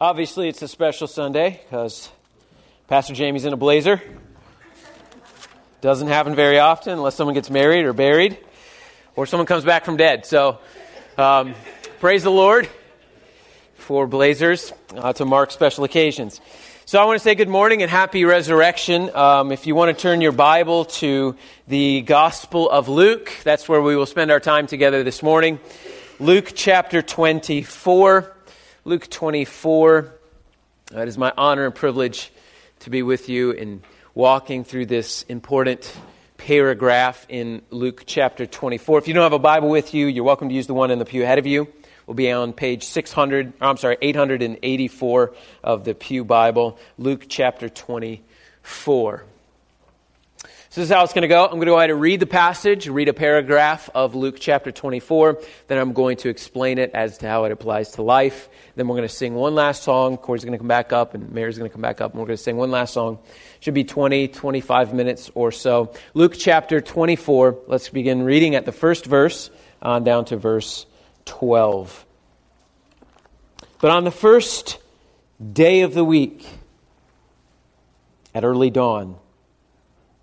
Obviously, it's a special Sunday because Pastor Jamie's in a blazer. Doesn't happen very often unless someone gets married or buried or someone comes back from dead. So, um, praise the Lord for blazers uh, to mark special occasions. So, I want to say good morning and happy resurrection. Um, if you want to turn your Bible to the Gospel of Luke, that's where we will spend our time together this morning. Luke chapter 24. Luke 24. Uh, it is my honor and privilege to be with you in walking through this important paragraph in Luke chapter 24. If you don't have a Bible with you, you're welcome to use the one in the pew ahead of you. We'll be on page 600, I'm sorry, 884 of the Pew Bible, Luke chapter 24. So this is how it's going to go. I'm going to go ahead and read the passage, read a paragraph of Luke chapter 24. Then I'm going to explain it as to how it applies to life. Then we're going to sing one last song. Corey's going to come back up, and Mary's going to come back up, and we're going to sing one last song. Should be 20, 25 minutes or so. Luke chapter 24. Let's begin reading at the first verse on down to verse 12. But on the first day of the week, at early dawn,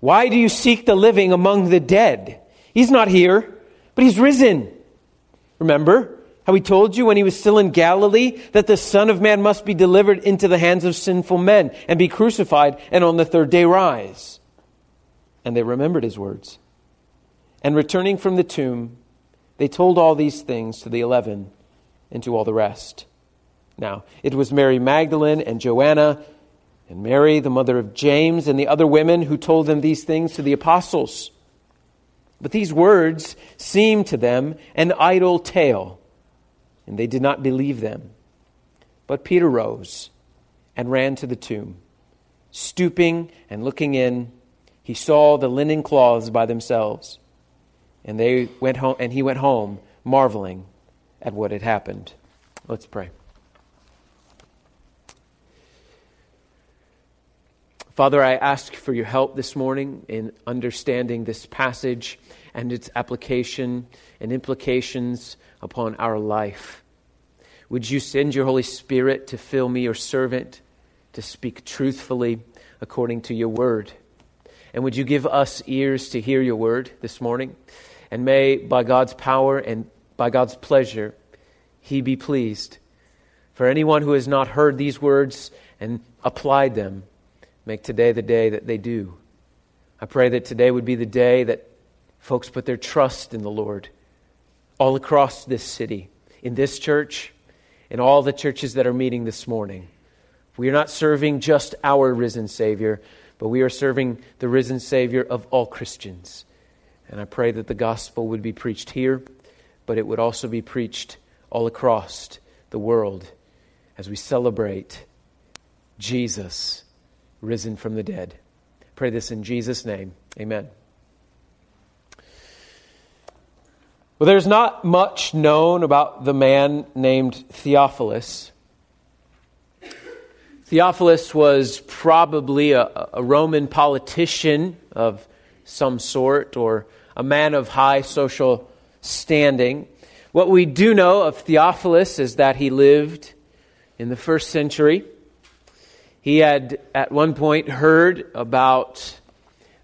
why do you seek the living among the dead? He's not here, but he's risen. Remember how he told you when he was still in Galilee that the Son of Man must be delivered into the hands of sinful men and be crucified and on the third day rise. And they remembered his words. And returning from the tomb, they told all these things to the eleven and to all the rest. Now, it was Mary Magdalene and Joanna and Mary, the mother of James, and the other women who told them these things to the apostles. But these words seemed to them an idle tale, and they did not believe them. But Peter rose and ran to the tomb. Stooping and looking in, he saw the linen cloths by themselves, and they went home, and he went home marveling at what had happened. Let's pray. Father, I ask for your help this morning in understanding this passage and its application and implications upon our life. Would you send your Holy Spirit to fill me, your servant, to speak truthfully according to your word? And would you give us ears to hear your word this morning? And may, by God's power and by God's pleasure, he be pleased. For anyone who has not heard these words and applied them, Make today the day that they do. I pray that today would be the day that folks put their trust in the Lord all across this city, in this church, in all the churches that are meeting this morning. We are not serving just our risen Savior, but we are serving the risen Savior of all Christians. And I pray that the gospel would be preached here, but it would also be preached all across the world as we celebrate Jesus risen from the dead. pray this in Jesus' name. Amen. Well, there's not much known about the man named Theophilus. Theophilus was probably a, a, Roman politician of some sort or a man of high social standing. What we do know of Theophilus is that he lived in the first century. He had at one point heard about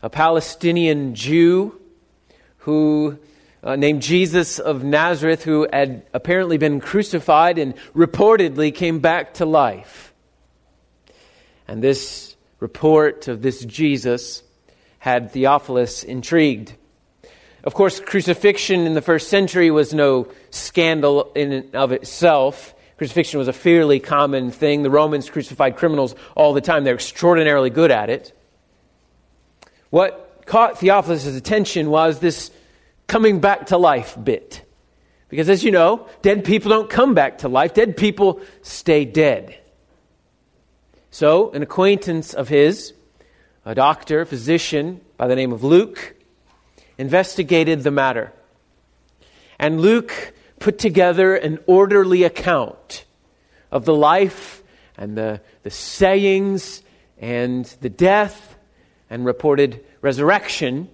a Palestinian Jew who uh, named Jesus of Nazareth who had apparently been crucified and reportedly came back to life. And this report of this Jesus had Theophilus intrigued. Of course, crucifixion in the first century was no scandal in and of itself. Crucifixion was a fairly common thing. The Romans crucified criminals all the time, they're extraordinarily good at it. What caught Theophilus' attention was this coming back to life bit. Because as you know, dead people don't come back to life, dead people stay dead. So, an acquaintance of his, a doctor, physician by the name of Luke, investigated the matter. And Luke put together an orderly account of the life and the, the sayings and the death and reported resurrection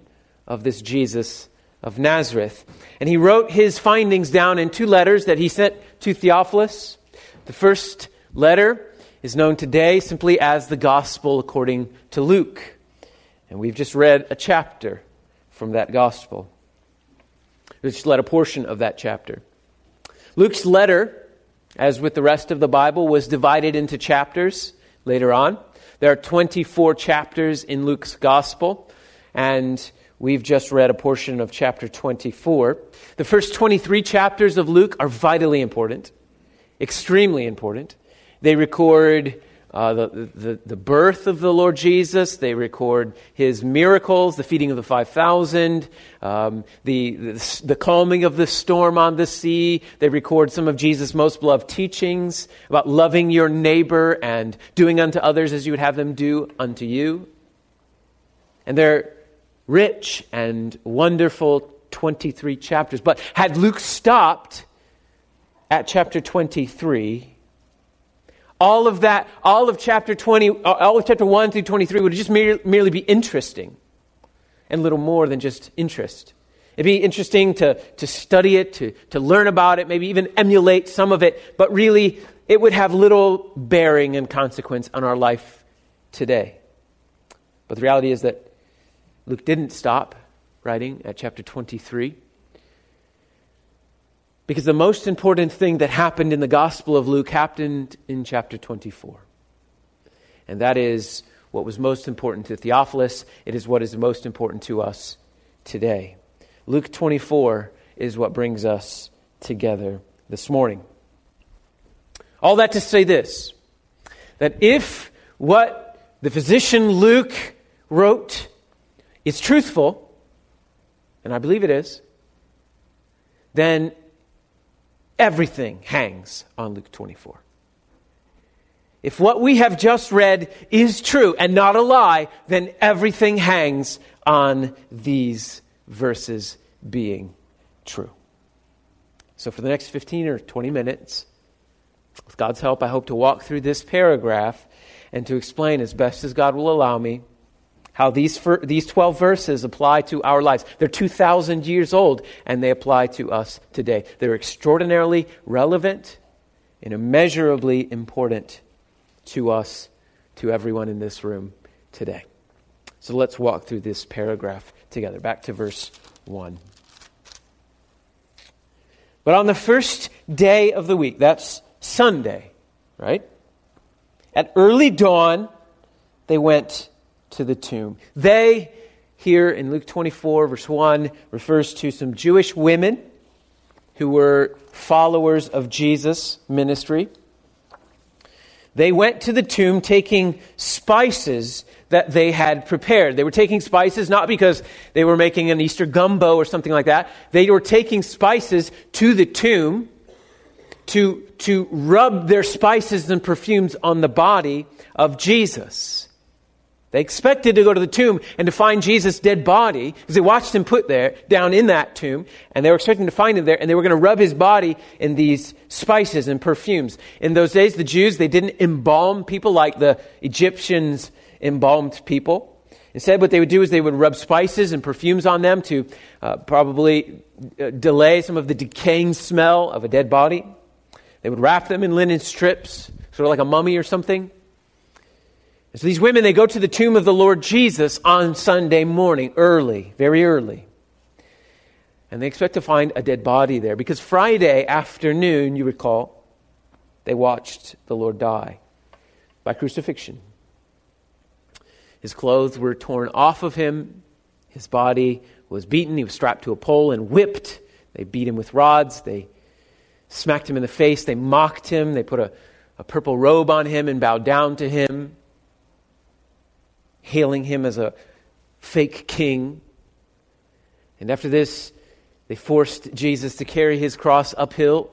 of this Jesus of Nazareth. And he wrote his findings down in two letters that he sent to Theophilus. The first letter is known today simply as the Gospel according to Luke. And we've just read a chapter from that Gospel. We just read a portion of that chapter. Luke's letter, as with the rest of the Bible, was divided into chapters later on. There are 24 chapters in Luke's Gospel, and we've just read a portion of chapter 24. The first 23 chapters of Luke are vitally important, extremely important. They record uh, the, the, the, birth of the Lord Jesus. They record his miracles, the feeding of the 5,000, um, the, the, the, calming of the storm on the sea. They record some of Jesus' most beloved teachings about loving your neighbor and doing unto others as you would have them do unto you. And they're rich and wonderful 23 chapters. But had Luke stopped at chapter 23, all of that, all of chapter 20, uh, all of chapter 1 through 23 would just merely be interesting and little more than just interest. It'd be interesting to, to study it, to, to learn about it, maybe even emulate some of it, but really it would have little bearing and consequence on our life today. But the reality is that Luke didn't stop writing at chapter 23. Because the most important thing that happened in the Gospel of Luke happened in chapter 24. And that is what was most important to Theophilus. It is what is most important to us today. Luke 24 is what brings us together this morning. All that to say this that if what the physician Luke wrote is truthful, and I believe it is, then Everything hangs on Luke 24. If what we have just read is true and not a lie, then everything hangs on these verses being true. So, for the next 15 or 20 minutes, with God's help, I hope to walk through this paragraph and to explain as best as God will allow me how these, these 12 verses apply to our lives. They're 2,000 years old, and they apply to us today. They're extraordinarily relevant and immeasurably important to us, to everyone in this room today. So let's walk through this paragraph together. Back to verse 1. But on the first day of the week, that's Sunday, right? At early dawn, they went to the tomb. They, here in Luke 24, verse 1, refers to some Jewish women who were followers of Jesus' ministry. They went to the tomb taking spices that they had prepared. They were taking spices not because they were making an Easter gumbo or something like that. They were taking spices to the tomb to, to rub their spices and perfumes on the body of Jesus. They expected to go to the tomb and to find Jesus' dead body because they watched him put there, down in that tomb, and they were expecting to find him there, and they were going to rub his body in these spices and perfumes. In those days, the Jews, they didn't embalm people like the Egyptians embalmed people. Instead, what they would do is they would rub spices and perfumes on them to uh, probably uh, delay some of the decaying smell of a dead body. They would wrap them in linen strips, sort of like a mummy or something. So these women, they go to the tomb of the Lord Jesus on Sunday morning, early, very early. And they expect to find a dead body there because Friday afternoon, you recall, they watched the Lord die by crucifixion. His clothes were torn off of him. His body was beaten. He was strapped to a pole and whipped. They beat him with rods. They smacked him in the face. They mocked him. They put a, a purple robe on him and bowed down to him hailing him as a fake king. And after this, they forced Jesus to carry his cross uphill,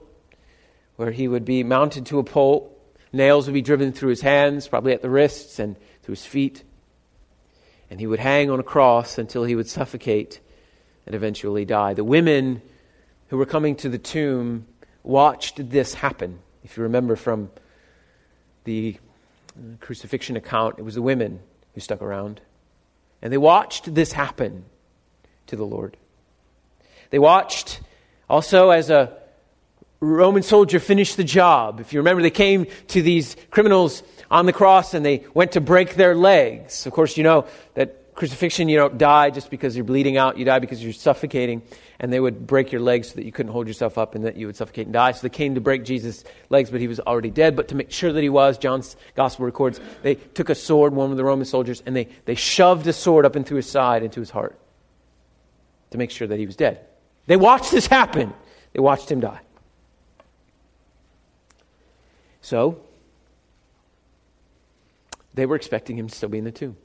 where he would be mounted to a pole, Nails would be driven through his hands, probably at the wrists and through his feet. And he would hang on a cross until he would suffocate and eventually die. The women who were coming to the tomb watched this happen. If you remember from the crucifixion account, it was the women who stuck around. And they watched this happen to the Lord. They watched also as a Roman soldier finished the job. If you remember, they came to these criminals on the cross and they went to break their legs. Of course, you know that crucifixion, you don't die just because you're bleeding out, you die because you're suffocating. And they would break your legs so that you couldn't hold yourself up and that you would suffocate and die. So they came to break Jesus' legs, but he was already dead. But to make sure that he was, John's gospel records, they took a sword, one of the Roman soldiers, and they, they shoved a sword up into his side, into his heart, to make sure that he was dead. They watched this happen. They watched him die. So, they were expecting him to still be in the tomb.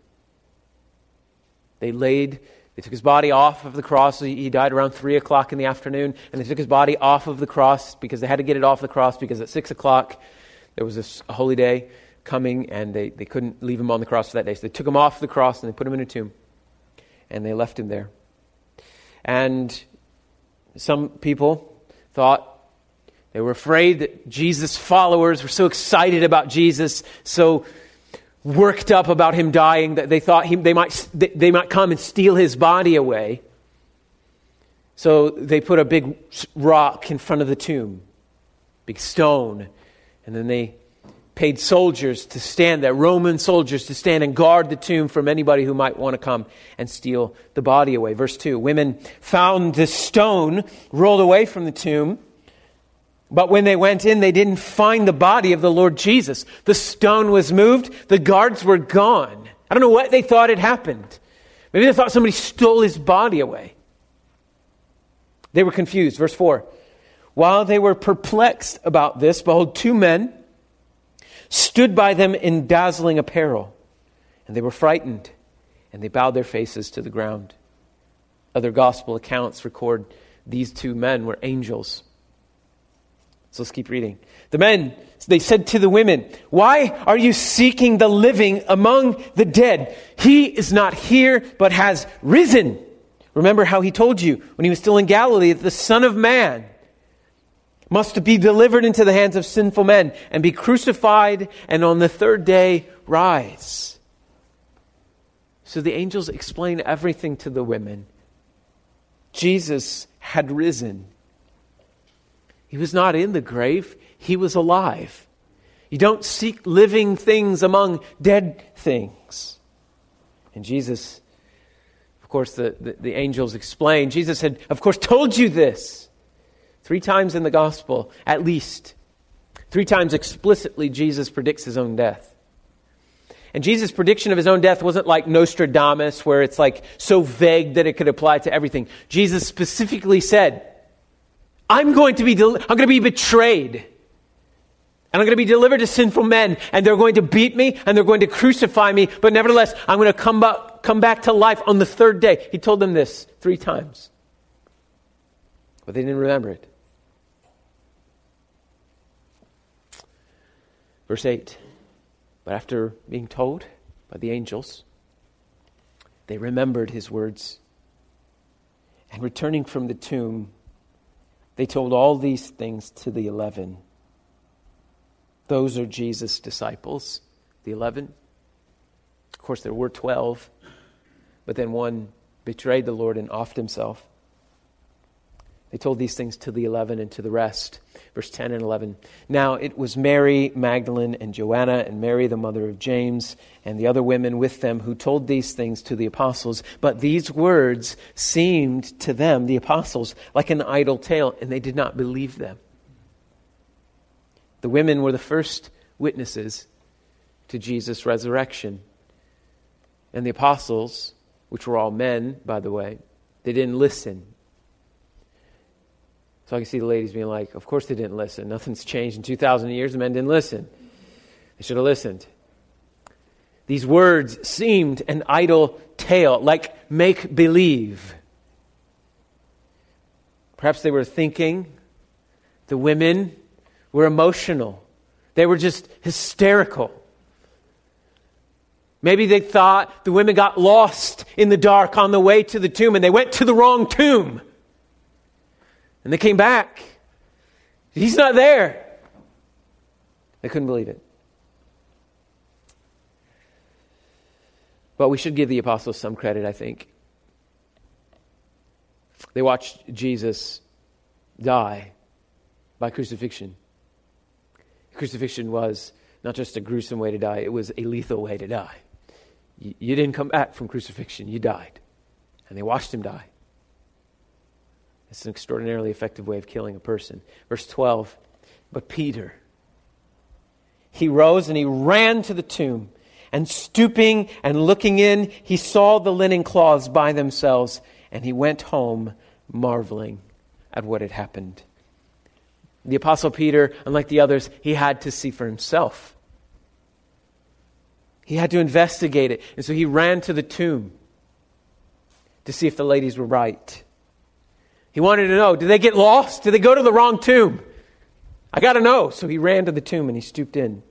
They laid, they took his body off of the cross. He died around 3 o'clock in the afternoon, and they took his body off of the cross because they had to get it off the cross because at 6 o'clock there was a holy day coming, and they, they couldn't leave him on the cross for that day. So they took him off the cross and they put him in a tomb, and they left him there. And some people thought they were afraid that Jesus' followers were so excited about Jesus, so worked up about him dying that they thought he, they, might, they might come and steal his body away. So they put a big rock in front of the tomb, big stone, and then they paid soldiers to stand there, Roman soldiers to stand and guard the tomb from anybody who might want to come and steal the body away. Verse 2 Women found the stone rolled away from the tomb. But when they went in, they didn't find the body of the Lord Jesus. The stone was moved, the guards were gone. I don't know what they thought had happened. Maybe they thought somebody stole his body away. They were confused. Verse 4 While they were perplexed about this, behold, two men stood by them in dazzling apparel, and they were frightened, and they bowed their faces to the ground. Other gospel accounts record these two men were angels. So let's keep reading. The men, they said to the women, Why are you seeking the living among the dead? He is not here, but has risen. Remember how he told you when he was still in Galilee that the Son of Man must be delivered into the hands of sinful men and be crucified and on the third day rise. So the angels explain everything to the women. Jesus had risen. He was not in the grave, he was alive. You don't seek living things among dead things. And Jesus, of course, the, the, the, angels explained. Jesus had, of course, told you this. Three times in the gospel, at least. Three times explicitly, Jesus predicts his own death. And Jesus' prediction of his own death wasn't like Nostradamus, where it's like so vague that it could apply to everything. Jesus specifically said, I'm going to be, del- I'm going to be betrayed. And I'm going to be delivered to sinful men, and they're going to beat me, and they're going to crucify me, but nevertheless, I'm going to come come back to life on the third day. He told them this three times. But they didn't remember it. Verse 8 But after being told by the angels, they remembered his words. And returning from the tomb, they told all these things to the eleven. Those are Jesus' disciples, the eleven. Of course, there were twelve, but then one betrayed the Lord and offed himself. They told these things to the eleven and to the rest. Verse 10 and 11. Now it was Mary Magdalene and Joanna and Mary, the mother of James, and the other women with them who told these things to the apostles. But these words seemed to them, the apostles, like an idle tale, and they did not believe them. The women were the first witnesses to Jesus' resurrection. And the apostles, which were all men, by the way, they didn't listen. So I can see the ladies being like, Of course they didn't listen. Nothing's changed in 2,000 years. The men didn't listen. They should have listened. These words seemed an idle tale, like make believe. Perhaps they were thinking the women were emotional. They were just hysterical. Maybe they thought the women got lost in the dark on the way to the tomb and they went to the wrong tomb. And they came back. He's not there. They couldn't believe it. But we should give the apostles some credit, I think. They watched Jesus die by crucifixion. Crucifixion was not just a gruesome way to die, it was a lethal way to die. You, didn't come back from crucifixion, you died. And they watched him die. It's an extraordinarily effective way of killing a person. Verse 12 But Peter, he rose and he ran to the tomb. And stooping and looking in, he saw the linen cloths by themselves, and he went home marveling at what had happened. The Apostle Peter, unlike the others, he had to see for himself. He had to investigate it. And so he ran to the tomb to see if the ladies were right. He wanted to know did they get lost? Did they go to the wrong tomb? I got to know. So he ran to the tomb and he stooped in.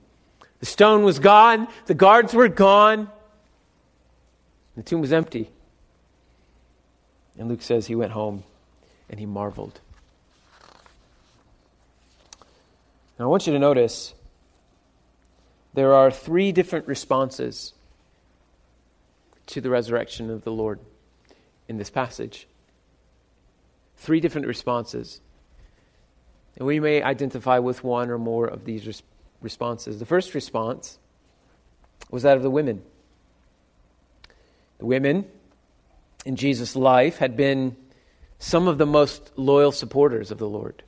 The stone was gone, the guards were gone, the tomb was empty. And Luke says he went home and he marveled. Now, I want you to notice there are three different responses to the resurrection of the Lord in this passage. Three different responses. And we may identify with one or more of these responses responses. The first response was that of the women. The women in Jesus' life had been some of the most loyal supporters of the Lord.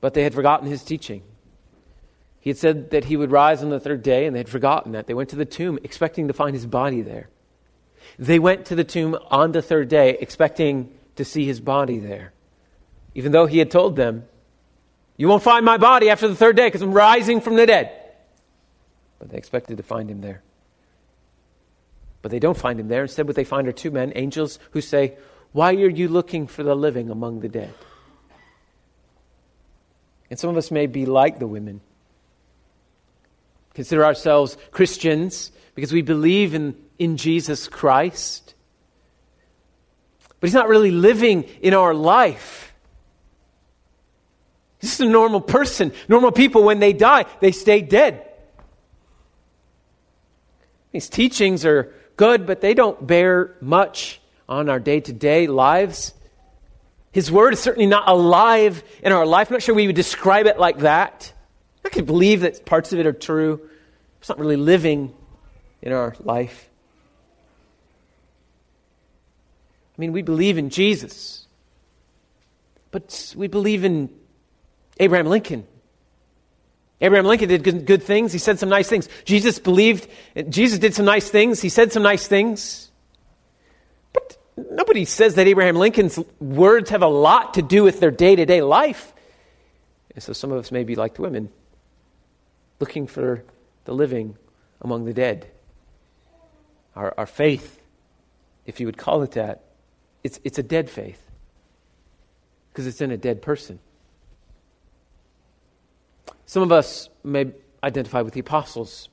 But they had forgotten his teaching. He had said that he would rise on the third day, and they had forgotten that. They went to the tomb expecting to find his body there. They went to the tomb on the third day expecting to see his body there, even though he had told them you won't find my body after the third day because I'm rising from the dead. But they expected to find him there. But they don't find him there. Instead, what they find are two men, angels, who say, Why are you looking for the living among the dead? And some of us may be like the women. Consider ourselves Christians because we believe in, in Jesus Christ. But he's not really living in our life. He's just a normal person. Normal people, when they die, they stay dead. These teachings are good, but they don't bear much on our day to day lives. His word is certainly not alive in our life. I'm not sure we would describe it like that. I can believe that parts of it are true. It's not really living in our life. I mean, we believe in Jesus, but we believe in Abraham Lincoln. Abraham Lincoln did good, things. He said some nice things. Jesus believed, Jesus did some nice things. He said some nice things. But nobody says that Abraham Lincoln's words have a lot to do with their day to day life. And so some of us may be like the women, looking for the living among the dead. Our, our faith, if you would call it that, it's, it's a dead faith because it's in a dead person. Some of us may identify with the apostles.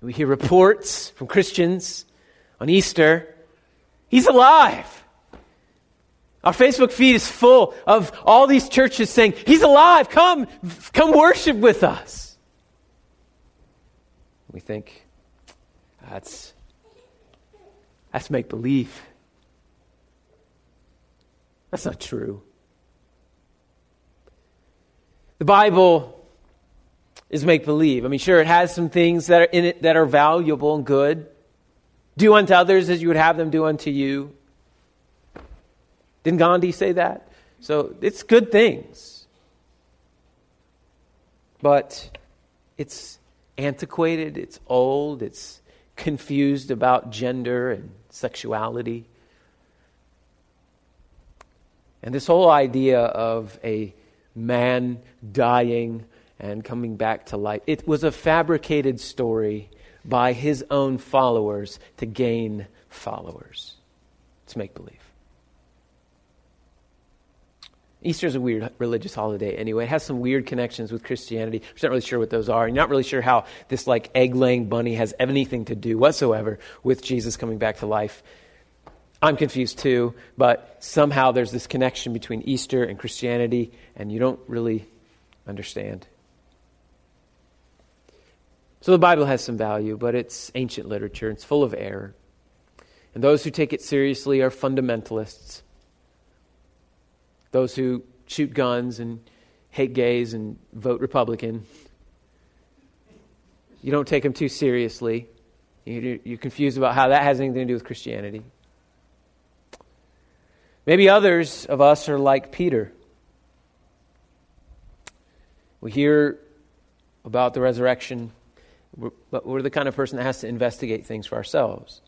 We hear reports from Christians on Easter. He's alive. Our Facebook feed is full of all these churches saying, He's alive. Come, come worship with us. We think, that's, that's make believe. That's not true. The Bible is make believe. I mean, sure, it has some things that are in it that are valuable and good. Do unto others as you would have them do unto you. Didn't Gandhi say that? So it's good things. But it's antiquated, it's old, it's confused about gender and sexuality. And this whole idea of a man dying and coming back to life. It was a fabricated story by his own followers to gain followers. It's make believe. Easter is a weird religious holiday anyway. It has some weird connections with Christianity. We're not really sure what those are. You're not really sure how this like egg laying bunny has anything to do whatsoever with Jesus coming back to life. I'm confused too, but somehow there's this connection between Easter and Christianity, and you don't really understand. So the Bible has some value, but it's ancient literature, it's full of error. And those who take it seriously are fundamentalists. Those who shoot guns and hate gays and vote Republican. You don't take them too seriously. You're confused about how that has anything to do with Christianity. Maybe others of us are like Peter. We hear about the resurrection, but we're the kind of person that has to investigate things for ourselves.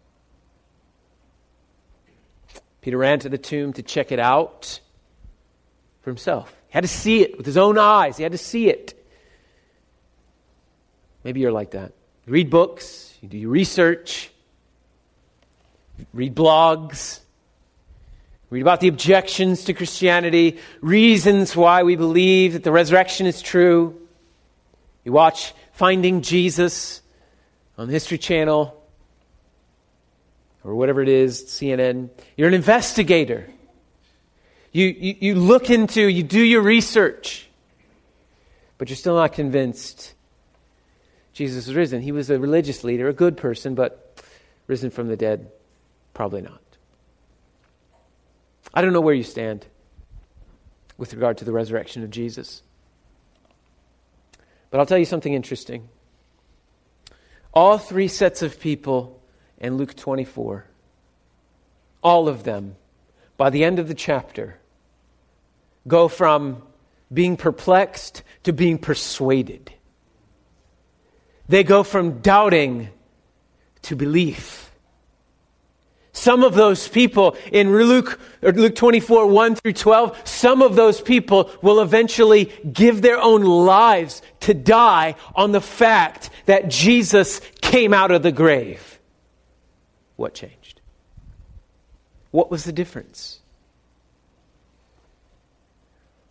Peter ran to the tomb to check it out for himself. He had to see it with his own eyes, he had to see it. Maybe you're like that. You read books, you do your research, read blogs, Read about the objections to Christianity, reasons why we believe that the resurrection is true. You watch Finding Jesus on the History Channel or whatever it is, CNN. You're an investigator. You, you, you look into, you do your research, but you're still not convinced Jesus is risen. He was a religious leader, a good person, but risen from the dead, probably not. I don't know where you stand with regard to the resurrection of Jesus. But I'll tell you something interesting. All three sets of people in Luke 24, all of them, by the end of the chapter, go from being perplexed to being persuaded. They go from doubting to belief. Some of those people in Luke, Luke 24, 1 through 12, some of those people will eventually give their own lives to die on the fact that Jesus came out of the grave. What changed? What was the difference?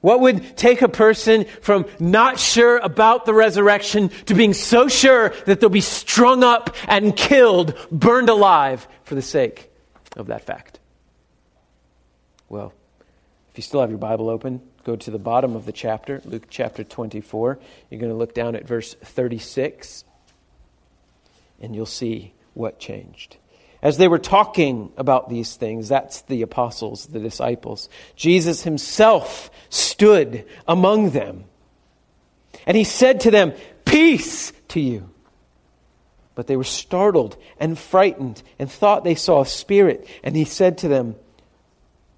What would take a person from not sure about the resurrection to being so sure that they'll be strung up and killed, burned alive for the sake of that fact? Well, if you still have your Bible open, go to the bottom of the chapter, Luke chapter 24. You're going to look down at verse 36, and you'll see what changed. As they were talking about these things, that's the apostles, the disciples, Jesus himself stood among them. And he said to them, Peace to you. But they were startled and frightened and thought they saw a spirit. And he said to them,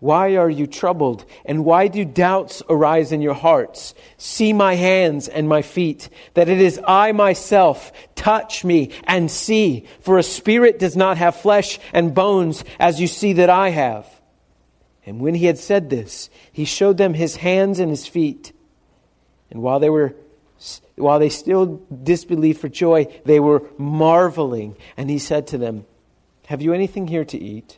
Why are you troubled? And why do doubts arise in your hearts? See my hands and my feet, that it is I myself. Touch me and see. For a spirit does not have flesh and bones, as you see that I have. And when he had said this, he showed them his hands and his feet. And while they were while they still disbelieved for joy, they were marveling. And he said to them, Have you anything here to eat?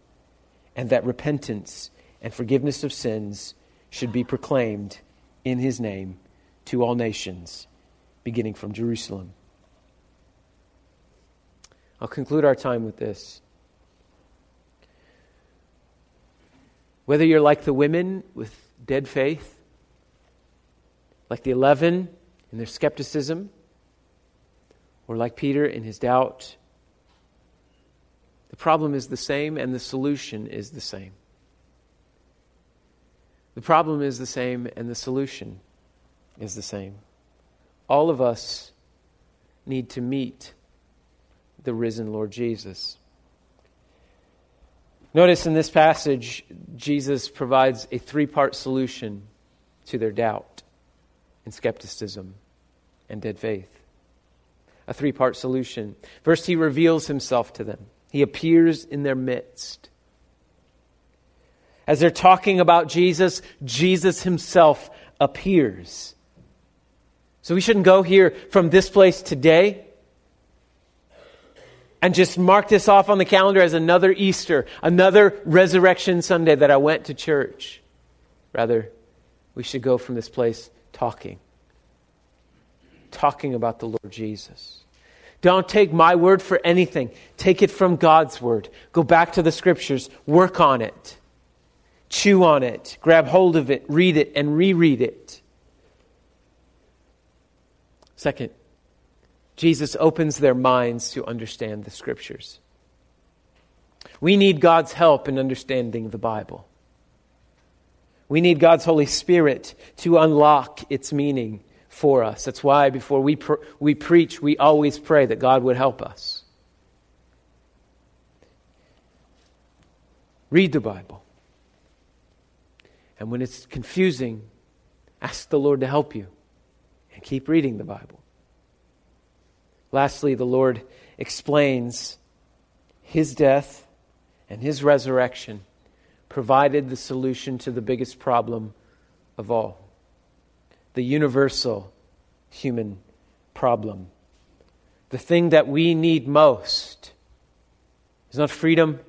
and that repentance and forgiveness of sins should be proclaimed in his name to all nations, beginning from Jerusalem. I'll conclude our time with this. Whether you're like the women with dead faith, like the eleven in their skepticism, or like Peter in his doubt. The problem is the same, and the solution is the same. The problem is the same, and the solution is the same. All of us need to meet the risen Lord Jesus. Notice in this passage, Jesus provides a three part solution to their doubt and skepticism and dead faith. A three part solution. First, he reveals himself to them, he appears in their midst. As they're talking about Jesus, Jesus himself appears. So we shouldn't go here from this place today and just mark this off on the calendar as another Easter, another Resurrection Sunday that I went to church. Rather, we should go from this place talking, talking about the Lord Jesus. Don't take my word for anything. Take it from God's word. Go back to the scriptures, work on it, chew on it, grab hold of it, read it, and reread it. Second, Jesus opens their minds to understand the scriptures. We need God's help in understanding the Bible. We need God's Holy Spirit to unlock its meaning for us. That's why before we, pr- we preach, we always pray that God would help us. Read the Bible. And when it's confusing, ask the Lord to help you and keep reading the Bible. Lastly, the Lord explains his death and his resurrection provided the solution to the biggest problem of all the universal human problem. The thing that we need most is not freedom,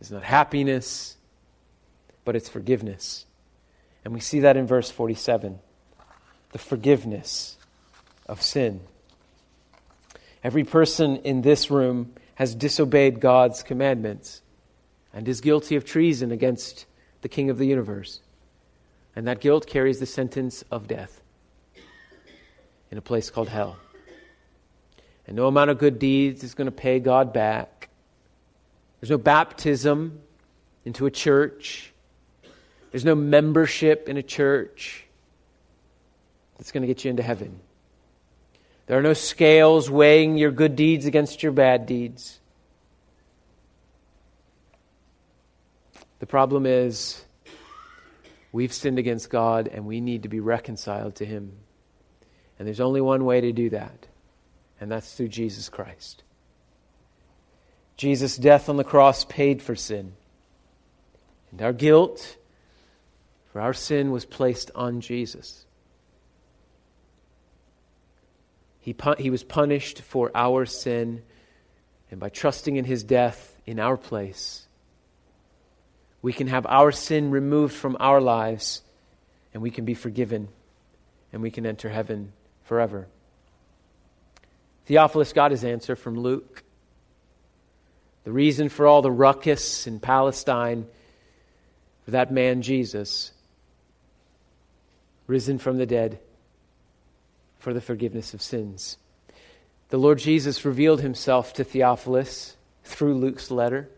is not happiness, but it's forgiveness. And we see that in verse 47 the forgiveness of sin. Every person in this room has disobeyed God's commandments and is guilty of treason against the King of the universe. And that guilt carries the sentence of death in a place called hell. And no amount of good deeds is going to pay God back. There's no baptism into a church. There's no membership in a church that's going to get you into heaven. There are no scales weighing your good deeds against your bad deeds. The problem is we've sinned against God and we need to be reconciled to Him. And there's only one way to do that, and that's through Jesus Christ. Jesus' death on the cross paid for sin. And our guilt for our sin was placed on Jesus. He, he was punished for our sin, and by trusting in his death in our place, we can have our sin removed from our lives, and we can be forgiven, and we can enter heaven forever. Theophilus got his answer from Luke. The reason for all the ruckus in Palestine for that man Jesus, risen from the dead for the forgiveness of sins. The Lord Jesus revealed himself to Theophilus through Luke's letter,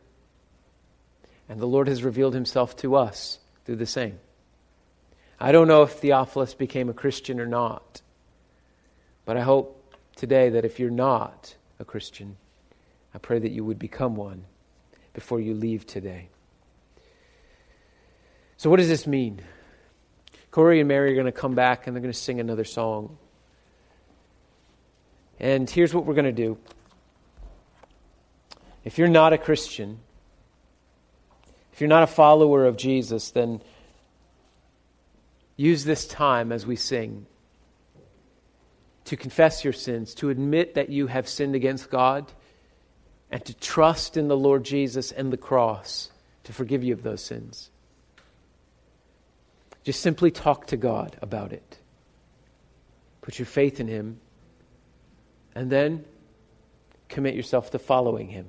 and the Lord has revealed himself to us through the same. I don't know if Theophilus became a Christian or not, but I hope today that if you're not a Christian, I pray that you would become one before you leave today. So, what does this mean? Corey and Mary are going to come back and they're going to sing another song. And here's what we're going to do. If you're not a Christian, if you're not a follower of Jesus, then use this time as we sing to confess your sins, to admit that you have sinned against God, and to trust in the Lord Jesus and the cross to forgive you of those sins. Just simply talk to God about it. Put your faith in Him and then commit yourself to following him.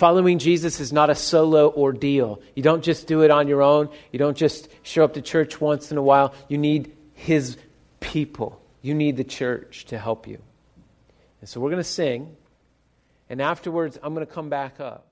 Following Jesus is not a solo ordeal. You don't just do it on your own. You don't just show up to church once in a while. You need his people. You need the church to help you. And so we're going to sing, and afterwards, I'm going to come back up.